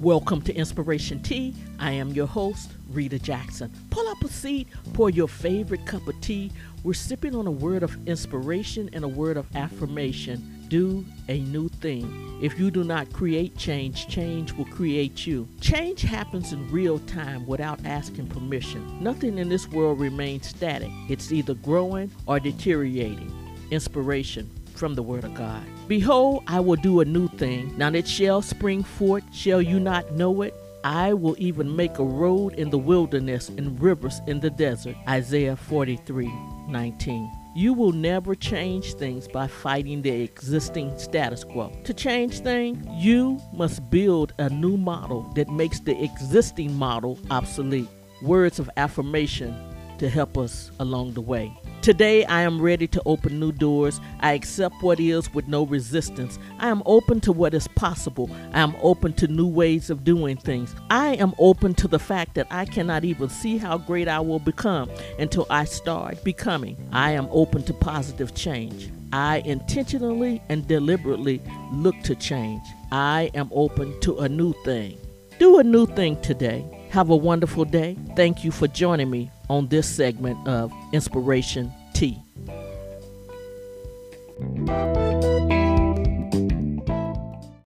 Welcome to Inspiration Tea. I am your host, Rita Jackson. Pull up a seat, pour your favorite cup of tea. We're sipping on a word of inspiration and a word of affirmation. Do a new thing. If you do not create change, change will create you. Change happens in real time without asking permission. Nothing in this world remains static, it's either growing or deteriorating. Inspiration from the Word of God. Behold, I will do a new thing. Now it shall spring forth. Shall you not know it? I will even make a road in the wilderness and rivers in the desert. Isaiah 43 19. You will never change things by fighting the existing status quo. To change things, you must build a new model that makes the existing model obsolete. Words of affirmation to help us along the way. Today, I am ready to open new doors. I accept what is with no resistance. I am open to what is possible. I am open to new ways of doing things. I am open to the fact that I cannot even see how great I will become until I start becoming. I am open to positive change. I intentionally and deliberately look to change. I am open to a new thing. Do a new thing today. Have a wonderful day. Thank you for joining me on this segment of Inspiration Tea.